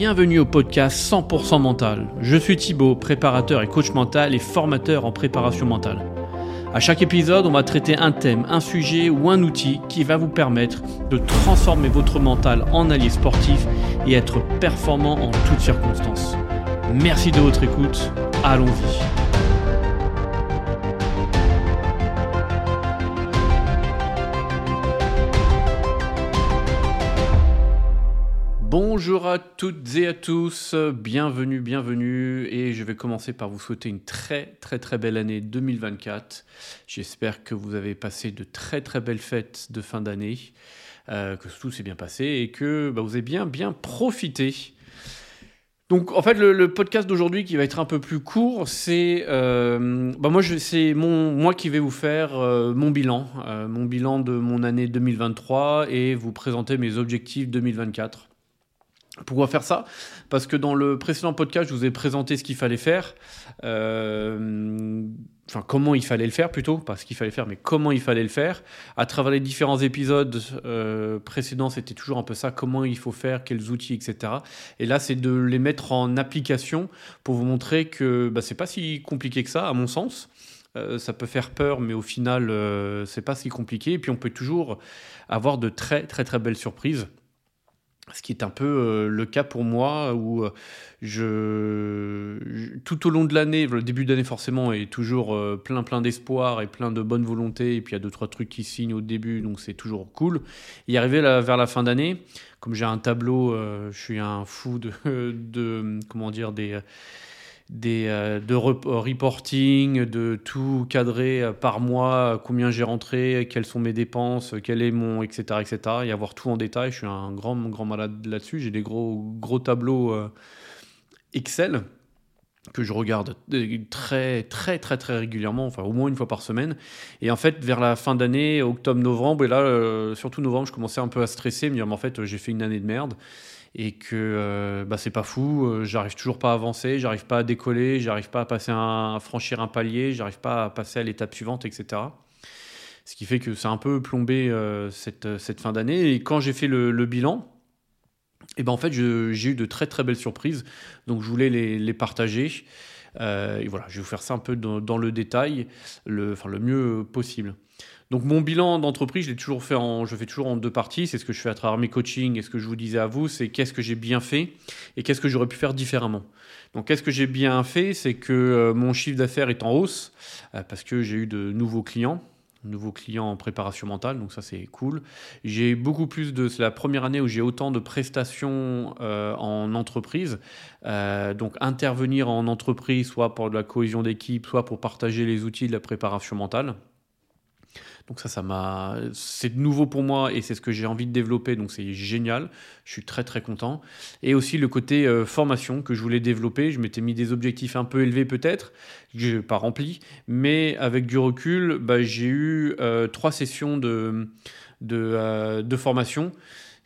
Bienvenue au podcast 100% mental. Je suis Thibaut, préparateur et coach mental et formateur en préparation mentale. À chaque épisode, on va traiter un thème, un sujet ou un outil qui va vous permettre de transformer votre mental en allié sportif et être performant en toutes circonstances. Merci de votre écoute. Allons-y. Bonjour à toutes et à tous, bienvenue, bienvenue et je vais commencer par vous souhaiter une très très très belle année 2024. J'espère que vous avez passé de très très belles fêtes de fin d'année, euh, que tout s'est bien passé et que bah, vous avez bien bien profité. Donc en fait le, podcast d'aujourd'hui qui va être un peu plus court, c'est euh, bah, moi qui vais vous faire euh, mon bilan, mon bilan de mon année 2023 et vous présenter mes objectifs 2024. Pourquoi faire ça Parce que dans le précédent podcast, je vous ai présenté ce qu'il fallait faire. Euh, enfin, comment il fallait le faire plutôt, pas ce qu'il fallait faire, mais comment il fallait le faire. À travers les différents épisodes euh, précédents, c'était toujours un peu ça, comment il faut faire, quels outils, etc. Et là, c'est de les mettre en application pour vous montrer que bah, c'est pas si compliqué que ça, à mon sens. Euh, ça peut faire peur, mais au final, c'est pas si compliqué. Et puis, on peut toujours avoir de très, très, très belles surprises. Ce qui est un peu euh, le cas pour moi, où euh, je, tout au long de l'année, le début d'année forcément est toujours euh, plein plein d'espoir et plein de bonne volonté, et puis il y a deux trois trucs qui signent au début, donc c'est toujours cool. Et arrivé vers la fin d'année, comme j'ai un tableau, je suis un fou de, de comment dire des des, euh, de reporting, de tout cadrer euh, par mois, combien j'ai rentré, quelles sont mes dépenses, quel est mon, etc., etc. Et avoir tout en détail. Je suis un grand, grand malade là-dessus. J'ai des gros, gros tableaux euh, Excel que je regarde très, très, très, très régulièrement, enfin au moins une fois par semaine. Et en fait, vers la fin d'année, octobre, novembre, et là, surtout novembre, je commençais un peu à stresser, me dire, mais en fait, j'ai fait une année de merde et que euh, bah, c'est pas fou, euh, j'arrive toujours pas à avancer, j'arrive pas à décoller, j'arrive pas à passer à franchir un palier, j'arrive pas à passer à l'étape suivante, etc. Ce qui fait que c'est un peu plombé euh, cette, cette, fin d'année. Et quand j'ai fait le, bilan, eh ben en fait j'ai eu de très très belles surprises, donc je voulais les, les partager. et voilà, je vais vous faire ça un peu dans, dans le détail, le, enfin, le mieux possible. Donc mon bilan d'entreprise, je l'ai toujours fait en, je fais toujours en deux parties. C'est ce que je fais à travers mes coachings et ce que je vous disais à vous, c'est qu'est-ce que j'ai bien fait et qu'est-ce que j'aurais pu faire différemment. Donc qu'est-ce que j'ai bien fait, c'est que euh, mon chiffre d'affaires est en hausse euh, parce que j'ai eu de nouveaux clients nouveaux clients en préparation mentale, donc ça c'est cool. J'ai beaucoup plus de, c'est la première année où j'ai autant de prestations euh, en entreprise, donc intervenir en entreprise, soit pour de la cohésion d'équipe, soit pour partager les outils de la préparation mentale. Donc ça, ça m'a, c'est nouveau pour moi et c'est ce que j'ai envie de développer. Donc c'est génial. Je suis très très content. Et aussi le côté euh, formation que je voulais développer. Je m'étais mis des objectifs un peu élevés peut-être, que je pas rempli, mais avec du recul, bah, j'ai eu euh, trois sessions de de, euh, de formation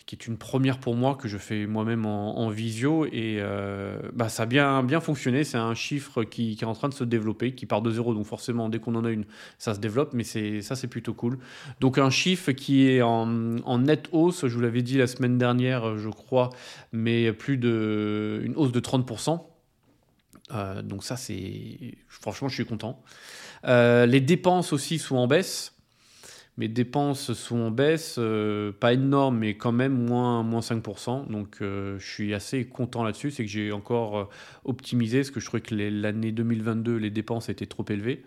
qui est une première pour moi que je fais moi-même en, visio et euh, bah, ça a bien, bien fonctionné. C'est un chiffre qui, est en train de se développer, qui part de zéro, donc forcément dès qu'on en a une, ça se développe, mais ça c'est plutôt cool. Donc un chiffre qui est en, en nette hausse, je vous l'avais dit la semaine dernière, je crois, mais plus de une hausse de 30%. Euh, donc ça c'est franchement je suis content. Euh, les dépenses aussi sont en baisse. Mes dépenses sont en baisse, euh, pas énorme, mais quand même moins, moins 5%. Donc euh, je suis assez content là-dessus. C'est que j'ai encore euh, optimisé, parce que je trouvais que l'année 2022, les dépenses étaient trop élevées.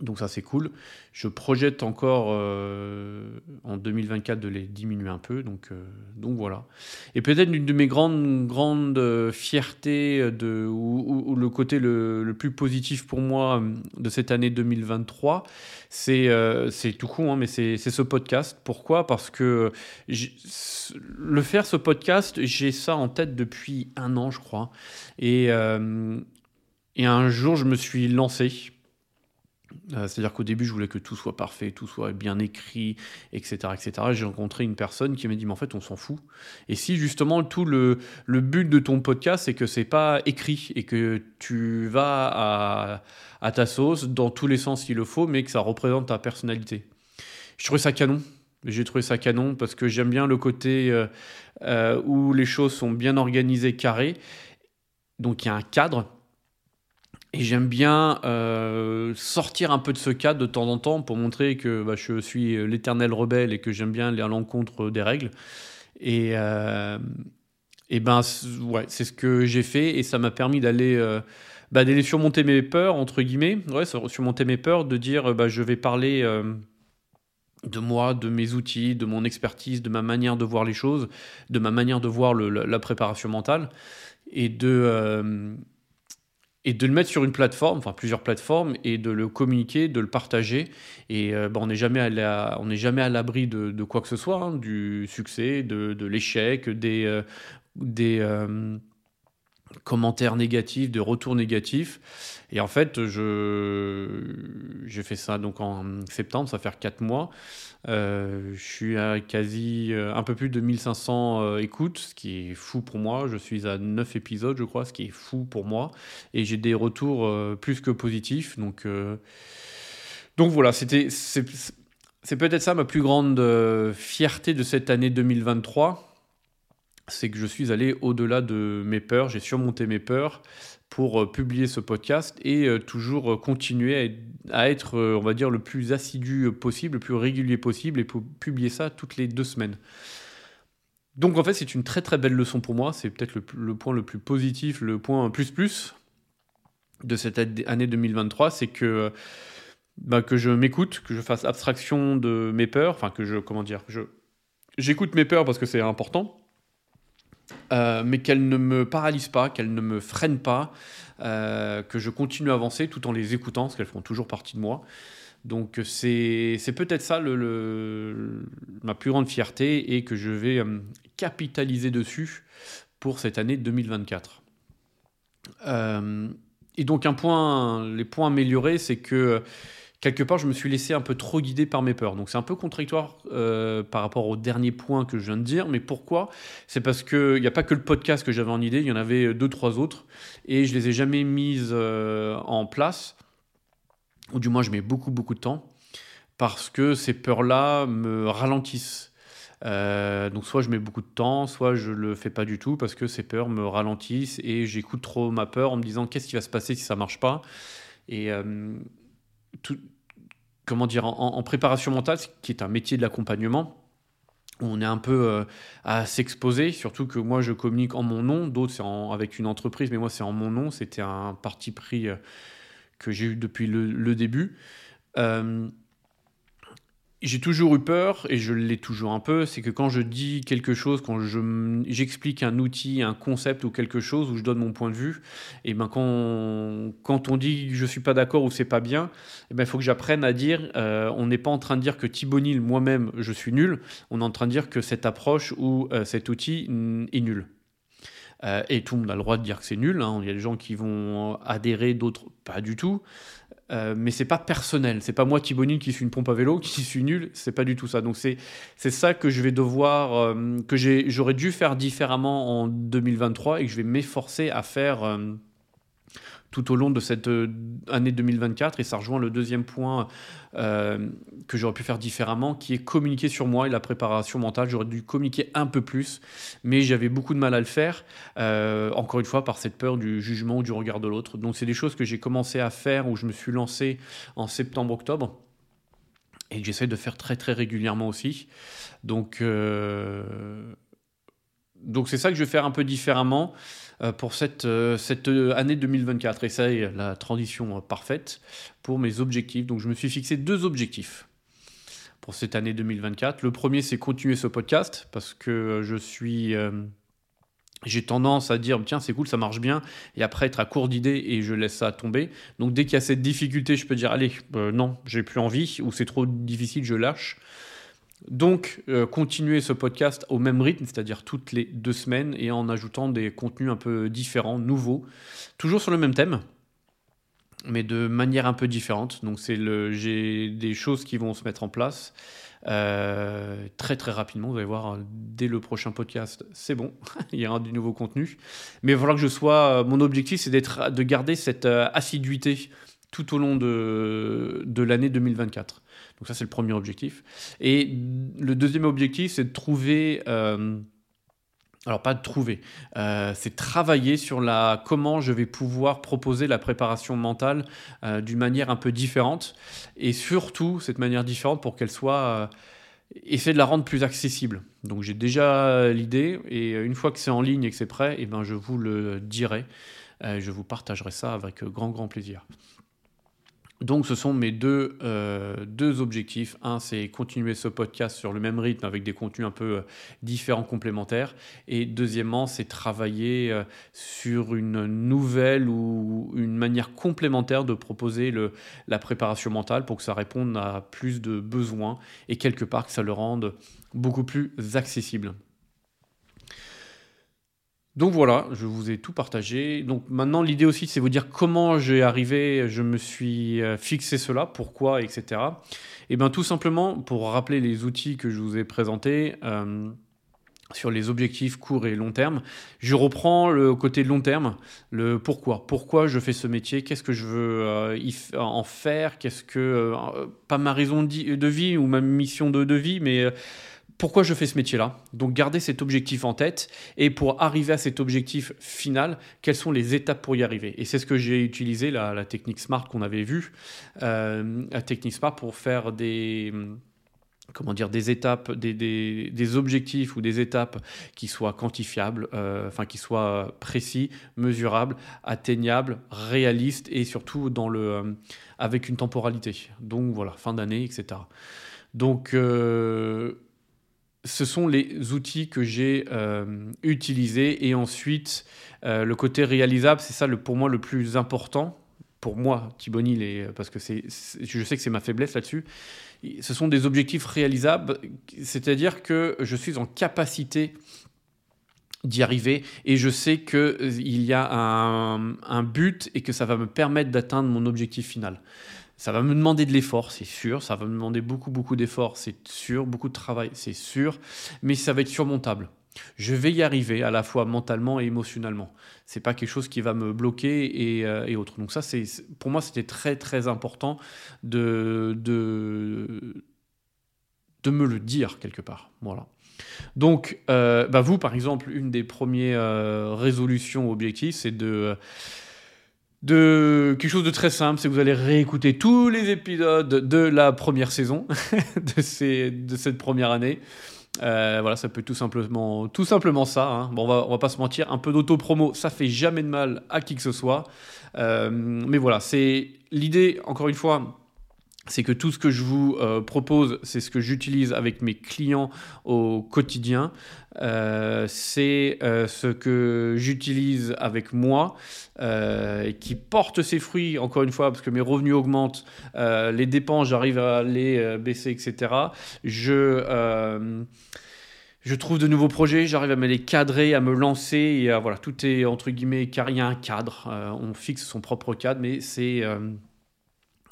Donc ça c'est cool. Je projette encore euh, en 2024 de les diminuer un peu. Donc, euh, donc voilà. Et peut-être une de mes grandes, grandes euh, fiertés de, ou, le côté le, plus positif pour moi de cette année 2023, c'est tout con, hein, mais c'est ce podcast. Pourquoi? Parce que le faire ce podcast, j'ai ça en tête depuis un an je crois. Et, et un jour je me suis lancé euh, c'est-à-dire qu'au début, je voulais que tout soit parfait, tout soit bien écrit, etc. etc. J'ai rencontré une personne qui m'a dit, mais en fait, on s'en fout. Et si justement tout le, but de ton podcast, c'est que c'est pas écrit et que tu vas à, ta sauce dans tous les sens s'il le faut, mais que ça représente ta personnalité. Je trouvais ça canon. J'ai trouvé ça canon parce que j'aime bien le côté où les choses sont bien organisées, carrées. Donc il y a un cadre. Et j'aime bien sortir un peu de ce cadre de temps en temps pour montrer que bah, je suis l'éternel rebelle et que j'aime bien aller à l'encontre des règles. Et, et ben, ouais, c'est ce que j'ai fait et ça m'a permis d'aller bah, d'aller surmonter mes peurs, entre guillemets, ouais, surmonter mes peurs, de dire bah, je vais parler euh, de moi, de mes outils, de mon expertise, de ma manière de voir les choses, de ma manière de voir la, préparation mentale, et de, euh, et de le mettre sur une plateforme, enfin plusieurs plateformes, et de le communiquer, de le partager. Et euh, bah, on n'est jamais à l'abri de, quoi que ce soit, hein, du succès, de, l'échec, des, des commentaires négatifs, de retours négatifs. Et en fait, je, j'ai fait ça donc en septembre, ça va faire 4 mois. Euh, je suis à quasi euh, un peu plus de 1500 euh, écoutes, ce qui est fou pour moi. Je suis à 9 épisodes, je crois, ce qui est fou pour moi. Et j'ai des retours plus que positifs. Donc, donc voilà, c'était, c'est, c'est peut-être ça ma plus grande fierté de cette année 2023 c'est que je suis allé au-delà de mes peurs, j'ai surmonté mes peurs pour euh, publier ce podcast et euh, toujours euh, continuer à être, on va dire, le plus assidu possible, le plus régulier possible et pour publier ça toutes les deux semaines. Donc en fait, c'est une très très belle leçon pour moi, c'est peut-être le, point le plus positif, le point plus plus de cette année 2023, c'est que, bah, que je m'écoute, que je fasse abstraction de mes peurs, enfin que je, comment dire, j'écoute mes peurs parce que c'est important, euh, mais qu'elle ne me paralyse pas, qu'elle ne me freine pas, euh, que je continue à avancer tout en les écoutant, parce qu'elles font toujours partie de moi. Donc c'est peut-être ça ma plus grande fierté et que je vais euh, capitaliser dessus pour cette année 2024. et donc un point, les points améliorés, c'est que quelque part, je me suis laissé un peu trop guider par mes peurs. Donc c'est un peu contradictoire euh, par rapport au dernier point que je viens de dire. Mais pourquoi? C'est parce qu'il n'y a pas que le podcast que j'avais en idée, il y en avait deux, trois autres. Et je les ai jamais mises euh, en place. Ou du moins, je mets beaucoup, beaucoup de temps. Parce que ces peurs-là me ralentissent. Euh, donc soit je mets beaucoup de temps, soit je le fais pas du tout parce que ces peurs me ralentissent et j'écoute trop ma peur en me disant qu'est-ce qui va se passer si ça marche pas? Et tout, comment dire, en, préparation mentale, qui est un métier de l'accompagnement, on est un peu euh, à s'exposer, surtout que moi je communique en mon nom, d'autres c'est avec une entreprise, mais moi c'est en mon nom, c'était un parti pris euh, que j'ai eu depuis le, début. Euh, j'ai toujours eu peur, et je l'ai toujours un peu, c'est que quand je dis quelque chose, quand j'explique un outil, un concept ou quelque chose, où je donne mon point de vue, et ben quand, quand on dit que je suis pas d'accord ou c'est pas bien, et ben il faut que j'apprenne à dire, euh, on n'est pas en train de dire que Thibaut Nil, moi-même, je suis nul, on est en train de dire que cette approche ou euh, cet outil est nul. Euh, et tout le monde a le droit de dire que c'est nul. Hein. Il y a des gens qui vont adhérer, d'autres pas du tout. Euh, mais c'est pas personnel. C'est pas moi Thibonine qui suis une pompe à vélo, qui suis nul. C'est pas du tout ça. Donc c'est c'est ça que je vais devoir euh, que j'aurais dû faire différemment en 2023 et que je vais m'efforcer à faire euh, tout au long de cette euh, année 2024. Et ça rejoint le deuxième point euh, que j'aurais pu faire différemment, qui est communiquer sur moi et la préparation mentale. J'aurais dû communiquer un peu plus, mais j'avais beaucoup de mal à le faire, euh, encore une fois, par cette peur du jugement ou du regard de l'autre. Donc c'est des choses que j'ai commencé à faire, où je me suis lancé en septembre-octobre. Et que j'essaie de faire très très régulièrement aussi. Donc, donc c'est ça que je vais faire un peu différemment. Euh, pour cette, euh, cette euh, année 2024. Et ça est la transition parfaite pour mes objectifs. Donc je me suis fixé deux objectifs pour cette année 2024. Le premier, c'est continuer ce podcast parce que je suis j'ai tendance à dire tiens c'est cool ça marche bien et après être à court d'idées et je laisse ça tomber donc dès qu'il y a cette difficulté je peux dire allez non j'ai plus envie ou c'est trop difficile je lâche donc, euh, continuer ce podcast au même rythme, c'est-à-dire toutes les deux semaines, et en ajoutant des contenus un peu différents, nouveaux, toujours sur le même thème, mais de manière un peu différente. Donc, c'est le, j'ai des choses qui vont se mettre en place euh, très très rapidement. Vous allez voir dès le prochain podcast, c'est bon, il y aura du nouveau contenu. Mais il que je sois. Mon objectif, c'est d'être, de garder cette euh, assiduité tout au long de, de l'année 2024. Donc ça, c'est le premier objectif. Et le deuxième objectif, c'est de trouver... Euh, alors pas de trouver, euh, c'est travailler sur la comment je vais pouvoir proposer la préparation mentale euh, d'une manière un peu différente et surtout cette manière différente pour qu'elle soit essayer de la rendre plus accessible. Donc j'ai déjà l'idée et une fois que c'est en ligne et que c'est prêt, eh ben je vous le dirai, je vous partagerai ça avec grand grand plaisir. Donc ce sont mes deux, euh, deux objectifs. Un, c'est continuer ce podcast sur le même rythme avec des contenus un peu euh, différents, complémentaires. Et deuxièmement, c'est travailler euh, sur une nouvelle ou une manière complémentaire de proposer la préparation mentale pour que ça réponde à plus de besoins et quelque part que ça le rende beaucoup plus accessible. Donc voilà, je vous ai tout partagé. Donc maintenant, l'idée aussi, c'est vous dire comment j'ai arrivé, je me suis euh, fixé cela, pourquoi, etc. Et bien tout simplement, pour rappeler les outils que je vous ai présentés euh, sur les objectifs court et long terme, je reprends le côté long terme, le pourquoi. Pourquoi je fais ce métier, qu'est-ce que je veux euh, en faire, qu'est-ce que... pas ma raison de vie ou ma mission de, de vie, mais pourquoi je fais ce métier-là. Donc garder cet objectif en tête et pour arriver à cet objectif final, quelles sont les étapes pour y arriver? Et c'est ce que j'ai utilisé, la, technique SMART qu'on avait vue, euh, la technique SMART pour faire des comment dire des étapes, des, objectifs ou des étapes qui soient quantifiables, euh, enfin qui soient précis, mesurables, atteignables, réalistes et surtout dans le euh, avec une temporalité. Donc voilà, fin d'année, etc. Donc ce sont les outils que j'ai euh, utilisés et ensuite euh, le côté réalisable, c'est ça le, pour moi le plus important. Pour moi, Thibonil, parce que je sais que c'est ma faiblesse là-dessus. Ce sont des objectifs réalisables, c'est-à-dire que je suis en capacité d'y arriver et je sais qu'il euh, y a un but et que ça va me permettre d'atteindre mon objectif final. Ça va me demander de l'effort, c'est sûr. Ça va me demander beaucoup, beaucoup d'efforts, c'est sûr. Beaucoup de travail, c'est sûr. Mais ça va être surmontable. Je vais y arriver à la fois mentalement et émotionnellement. C'est pas quelque chose qui va me bloquer et, euh, autres. Donc ça, c'est pour moi, c'était très très important de, de, de me le dire quelque part. Voilà. Donc, euh, bah vous, par exemple, une des premières euh, résolutions objectifs, c'est de de quelque chose de très simple, c'est que vous allez réécouter tous les épisodes de la première saison de, ces, de cette première année. Euh, voilà, ça peut tout simplement, tout simplement ça. Hein. Bon, on va, on va pas se mentir, un peu d'auto-promo, ça fait jamais de mal à qui que ce soit. Euh, mais voilà, c'est l'idée, encore une fois, c'est que tout ce que je vous euh, propose, c'est ce que j'utilise avec mes clients au quotidien. Euh, c'est euh, ce que j'utilise avec moi, qui porte ses fruits, encore une fois, parce que mes revenus augmentent, les dépenses, j'arrive à les baisser, etc. Je trouve de nouveaux projets, j'arrive à me les cadrer, à me lancer, voilà, tout est entre guillemets car il y a un cadre, on fixe son propre cadre, mais c'est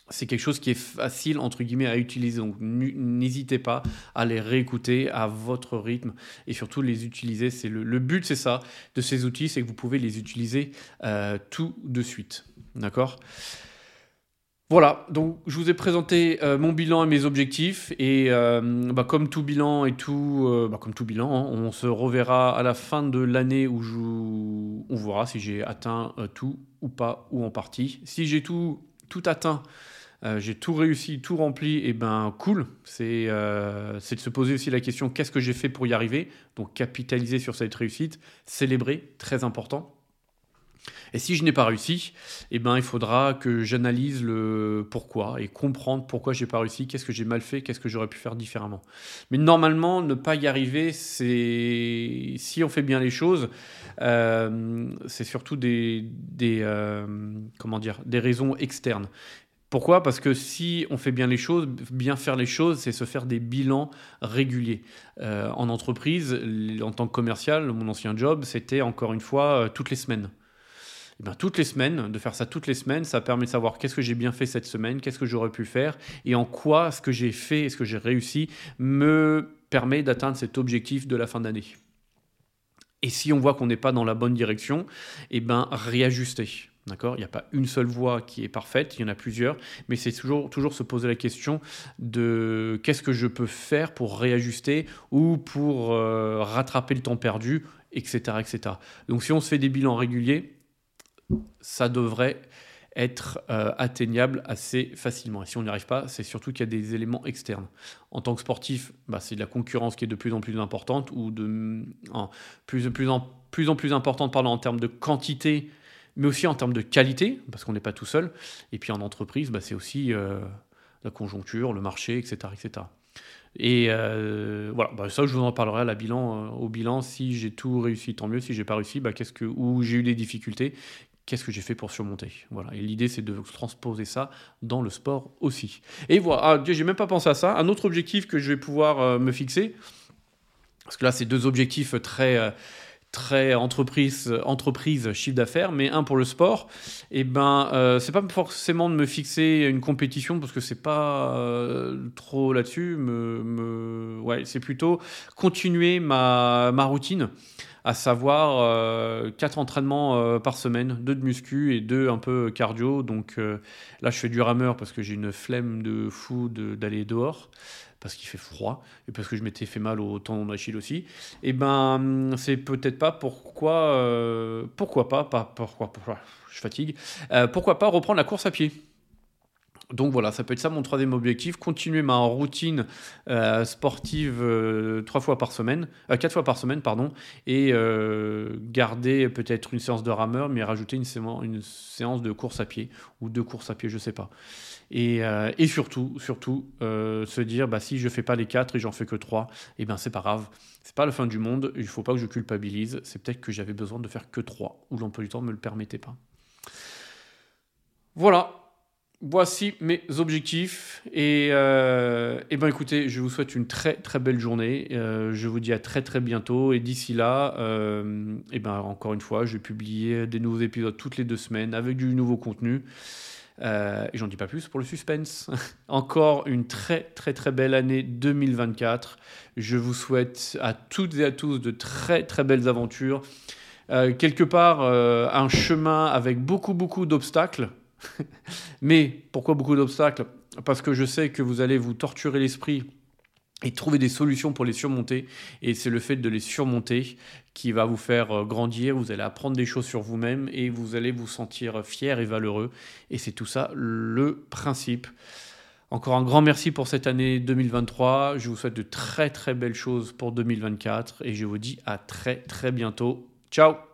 c'est quelque chose qui est facile entre guillemets à utiliser. Donc n'hésitez pas à les réécouter à votre rythme et surtout les utiliser. C'est le, but, c'est ça de ces outils, c'est que vous pouvez les utiliser euh, tout de suite. D'accord? Voilà, donc je vous ai présenté euh, mon bilan et mes objectifs. Et euh, bah, comme tout bilan et tout, bah, comme tout bilan, hein, on se reverra à la fin de l'année où je, on verra si j'ai atteint tout ou pas, ou en partie. Si j'ai tout, tout atteint, euh, j'ai tout réussi, tout rempli, et ben cool. Euh, c'est de se poser aussi la question qu'est-ce que j'ai fait pour y arriver? Donc capitaliser sur cette réussite, célébrer, très important. Et si je n'ai pas réussi, eh ben, il faudra que j'analyse le pourquoi et comprendre pourquoi j'ai pas réussi, qu'est-ce que j'ai mal fait, qu'est-ce que j'aurais pu faire différemment. Mais normalement, ne pas y arriver, c'est si on fait bien les choses, euh, c'est surtout des, comment dire, des raisons externes. Pourquoi? Parce que si on fait bien les choses, bien faire les choses, c'est se faire des bilans réguliers. Euh, en entreprise, en tant que commercial, mon ancien job, c'était encore une fois euh, toutes les semaines. Et eh bien, toutes les semaines, de faire ça toutes les semaines, ça permet de savoir qu'est-ce que j'ai bien fait cette semaine, qu'est-ce que j'aurais pu faire, et en quoi ce que j'ai fait et ce que j'ai réussi me permet d'atteindre cet objectif de la fin d'année. Et si on voit qu'on n'est pas dans la bonne direction, eh ben réajuster. D'accord? Il n'y a pas une seule voie qui est parfaite, il y en a plusieurs, mais c'est toujours, toujours se poser la question de qu'est-ce que je peux faire pour réajuster ou pour euh, rattraper le temps perdu, etc., etc. Donc si on se fait des bilans réguliers, ça devrait être euh, atteignable assez facilement. Et si on n'y arrive pas, c'est surtout qu'il y a des éléments externes. En tant que sportif, bah, c'est de la concurrence qui est de plus en plus importante ou de plus, en, plus importante en termes de quantité, mais aussi en termes de qualité, parce qu'on n'est pas tout seul. Et puis en entreprise, bah, c'est aussi euh, la conjoncture, le marché, etc. etc. Et euh, voilà, bah, ça je vous en parlerai à la bilan, au bilan. Si j'ai tout réussi, tant mieux. Si j'ai pas réussi, bah, que, ou j'ai eu des difficultés, qu'est-ce que j'ai fait pour surmonter? Voilà. Et l'idée, c'est de transposer ça dans le sport aussi. Et voilà, ah, j'ai même pas pensé à ça. Un autre objectif que je vais pouvoir euh, me fixer, parce que là, c'est deux objectifs très. Euh, très entreprise, entreprise chiffre d'affaires, mais un pour le sport, et eh ben euh, c'est pas forcément de me fixer une compétition parce que c'est pas trop là-dessus, me, me, ouais, c'est plutôt continuer ma, ma routine à savoir euh, quatre entraînements euh, par semaine, deux de muscu et deux un peu cardio. Donc euh, là, je fais du rameur parce que j'ai une flemme de fou d'aller dehors parce qu'il fait froid et parce que je m'étais fait mal au tendon d'Achille aussi. Et eh ben, c'est peut-être pas pourquoi, pourquoi pas, pas pourquoi, pourquoi, je fatigue, pourquoi pas reprendre la course à pied. Donc voilà, ça peut être ça mon troisième objectif, continuer ma routine euh, sportive euh, trois fois par semaine, euh, quatre fois par semaine, pardon, et garder peut-être une séance de rameur, mais rajouter une, séance de course à pied ou de course à pied, je sais pas. Et, surtout, surtout se dire, bah, si je fais pas les quatre et j'en fais que trois, et eh ben c'est pas grave, c'est pas la fin du monde, il faut pas que je culpabilise, c'est peut-être que j'avais besoin de faire que trois, ou l'emploi du temps me le permettait pas. Voilà, voici mes objectifs. Et, euh, et, ben écoutez, je vous souhaite une très très belle journée. Euh, je vous dis à très très bientôt. Et d'ici là, euh, et ben encore une fois, je vais publier des nouveaux épisodes toutes les deux semaines avec du nouveau contenu. et j'en dis pas plus pour le suspense. encore une très très très belle année 2024. Je vous souhaite à toutes et à tous de très très belles aventures. quelque part, un chemin avec beaucoup beaucoup d'obstacles Mais pourquoi beaucoup d'obstacles? Parce que je sais que vous allez vous torturer l'esprit et trouver des solutions pour les surmonter. Et c'est le fait de les surmonter qui va vous faire euh, grandir. Vous allez apprendre des choses sur vous-même et vous allez vous sentir fier et valeureux. Et c'est tout ça le principe. Encore un grand merci pour cette année 2023. Je vous souhaite de très très belles choses pour 2024 et je vous dis à très très bientôt. Ciao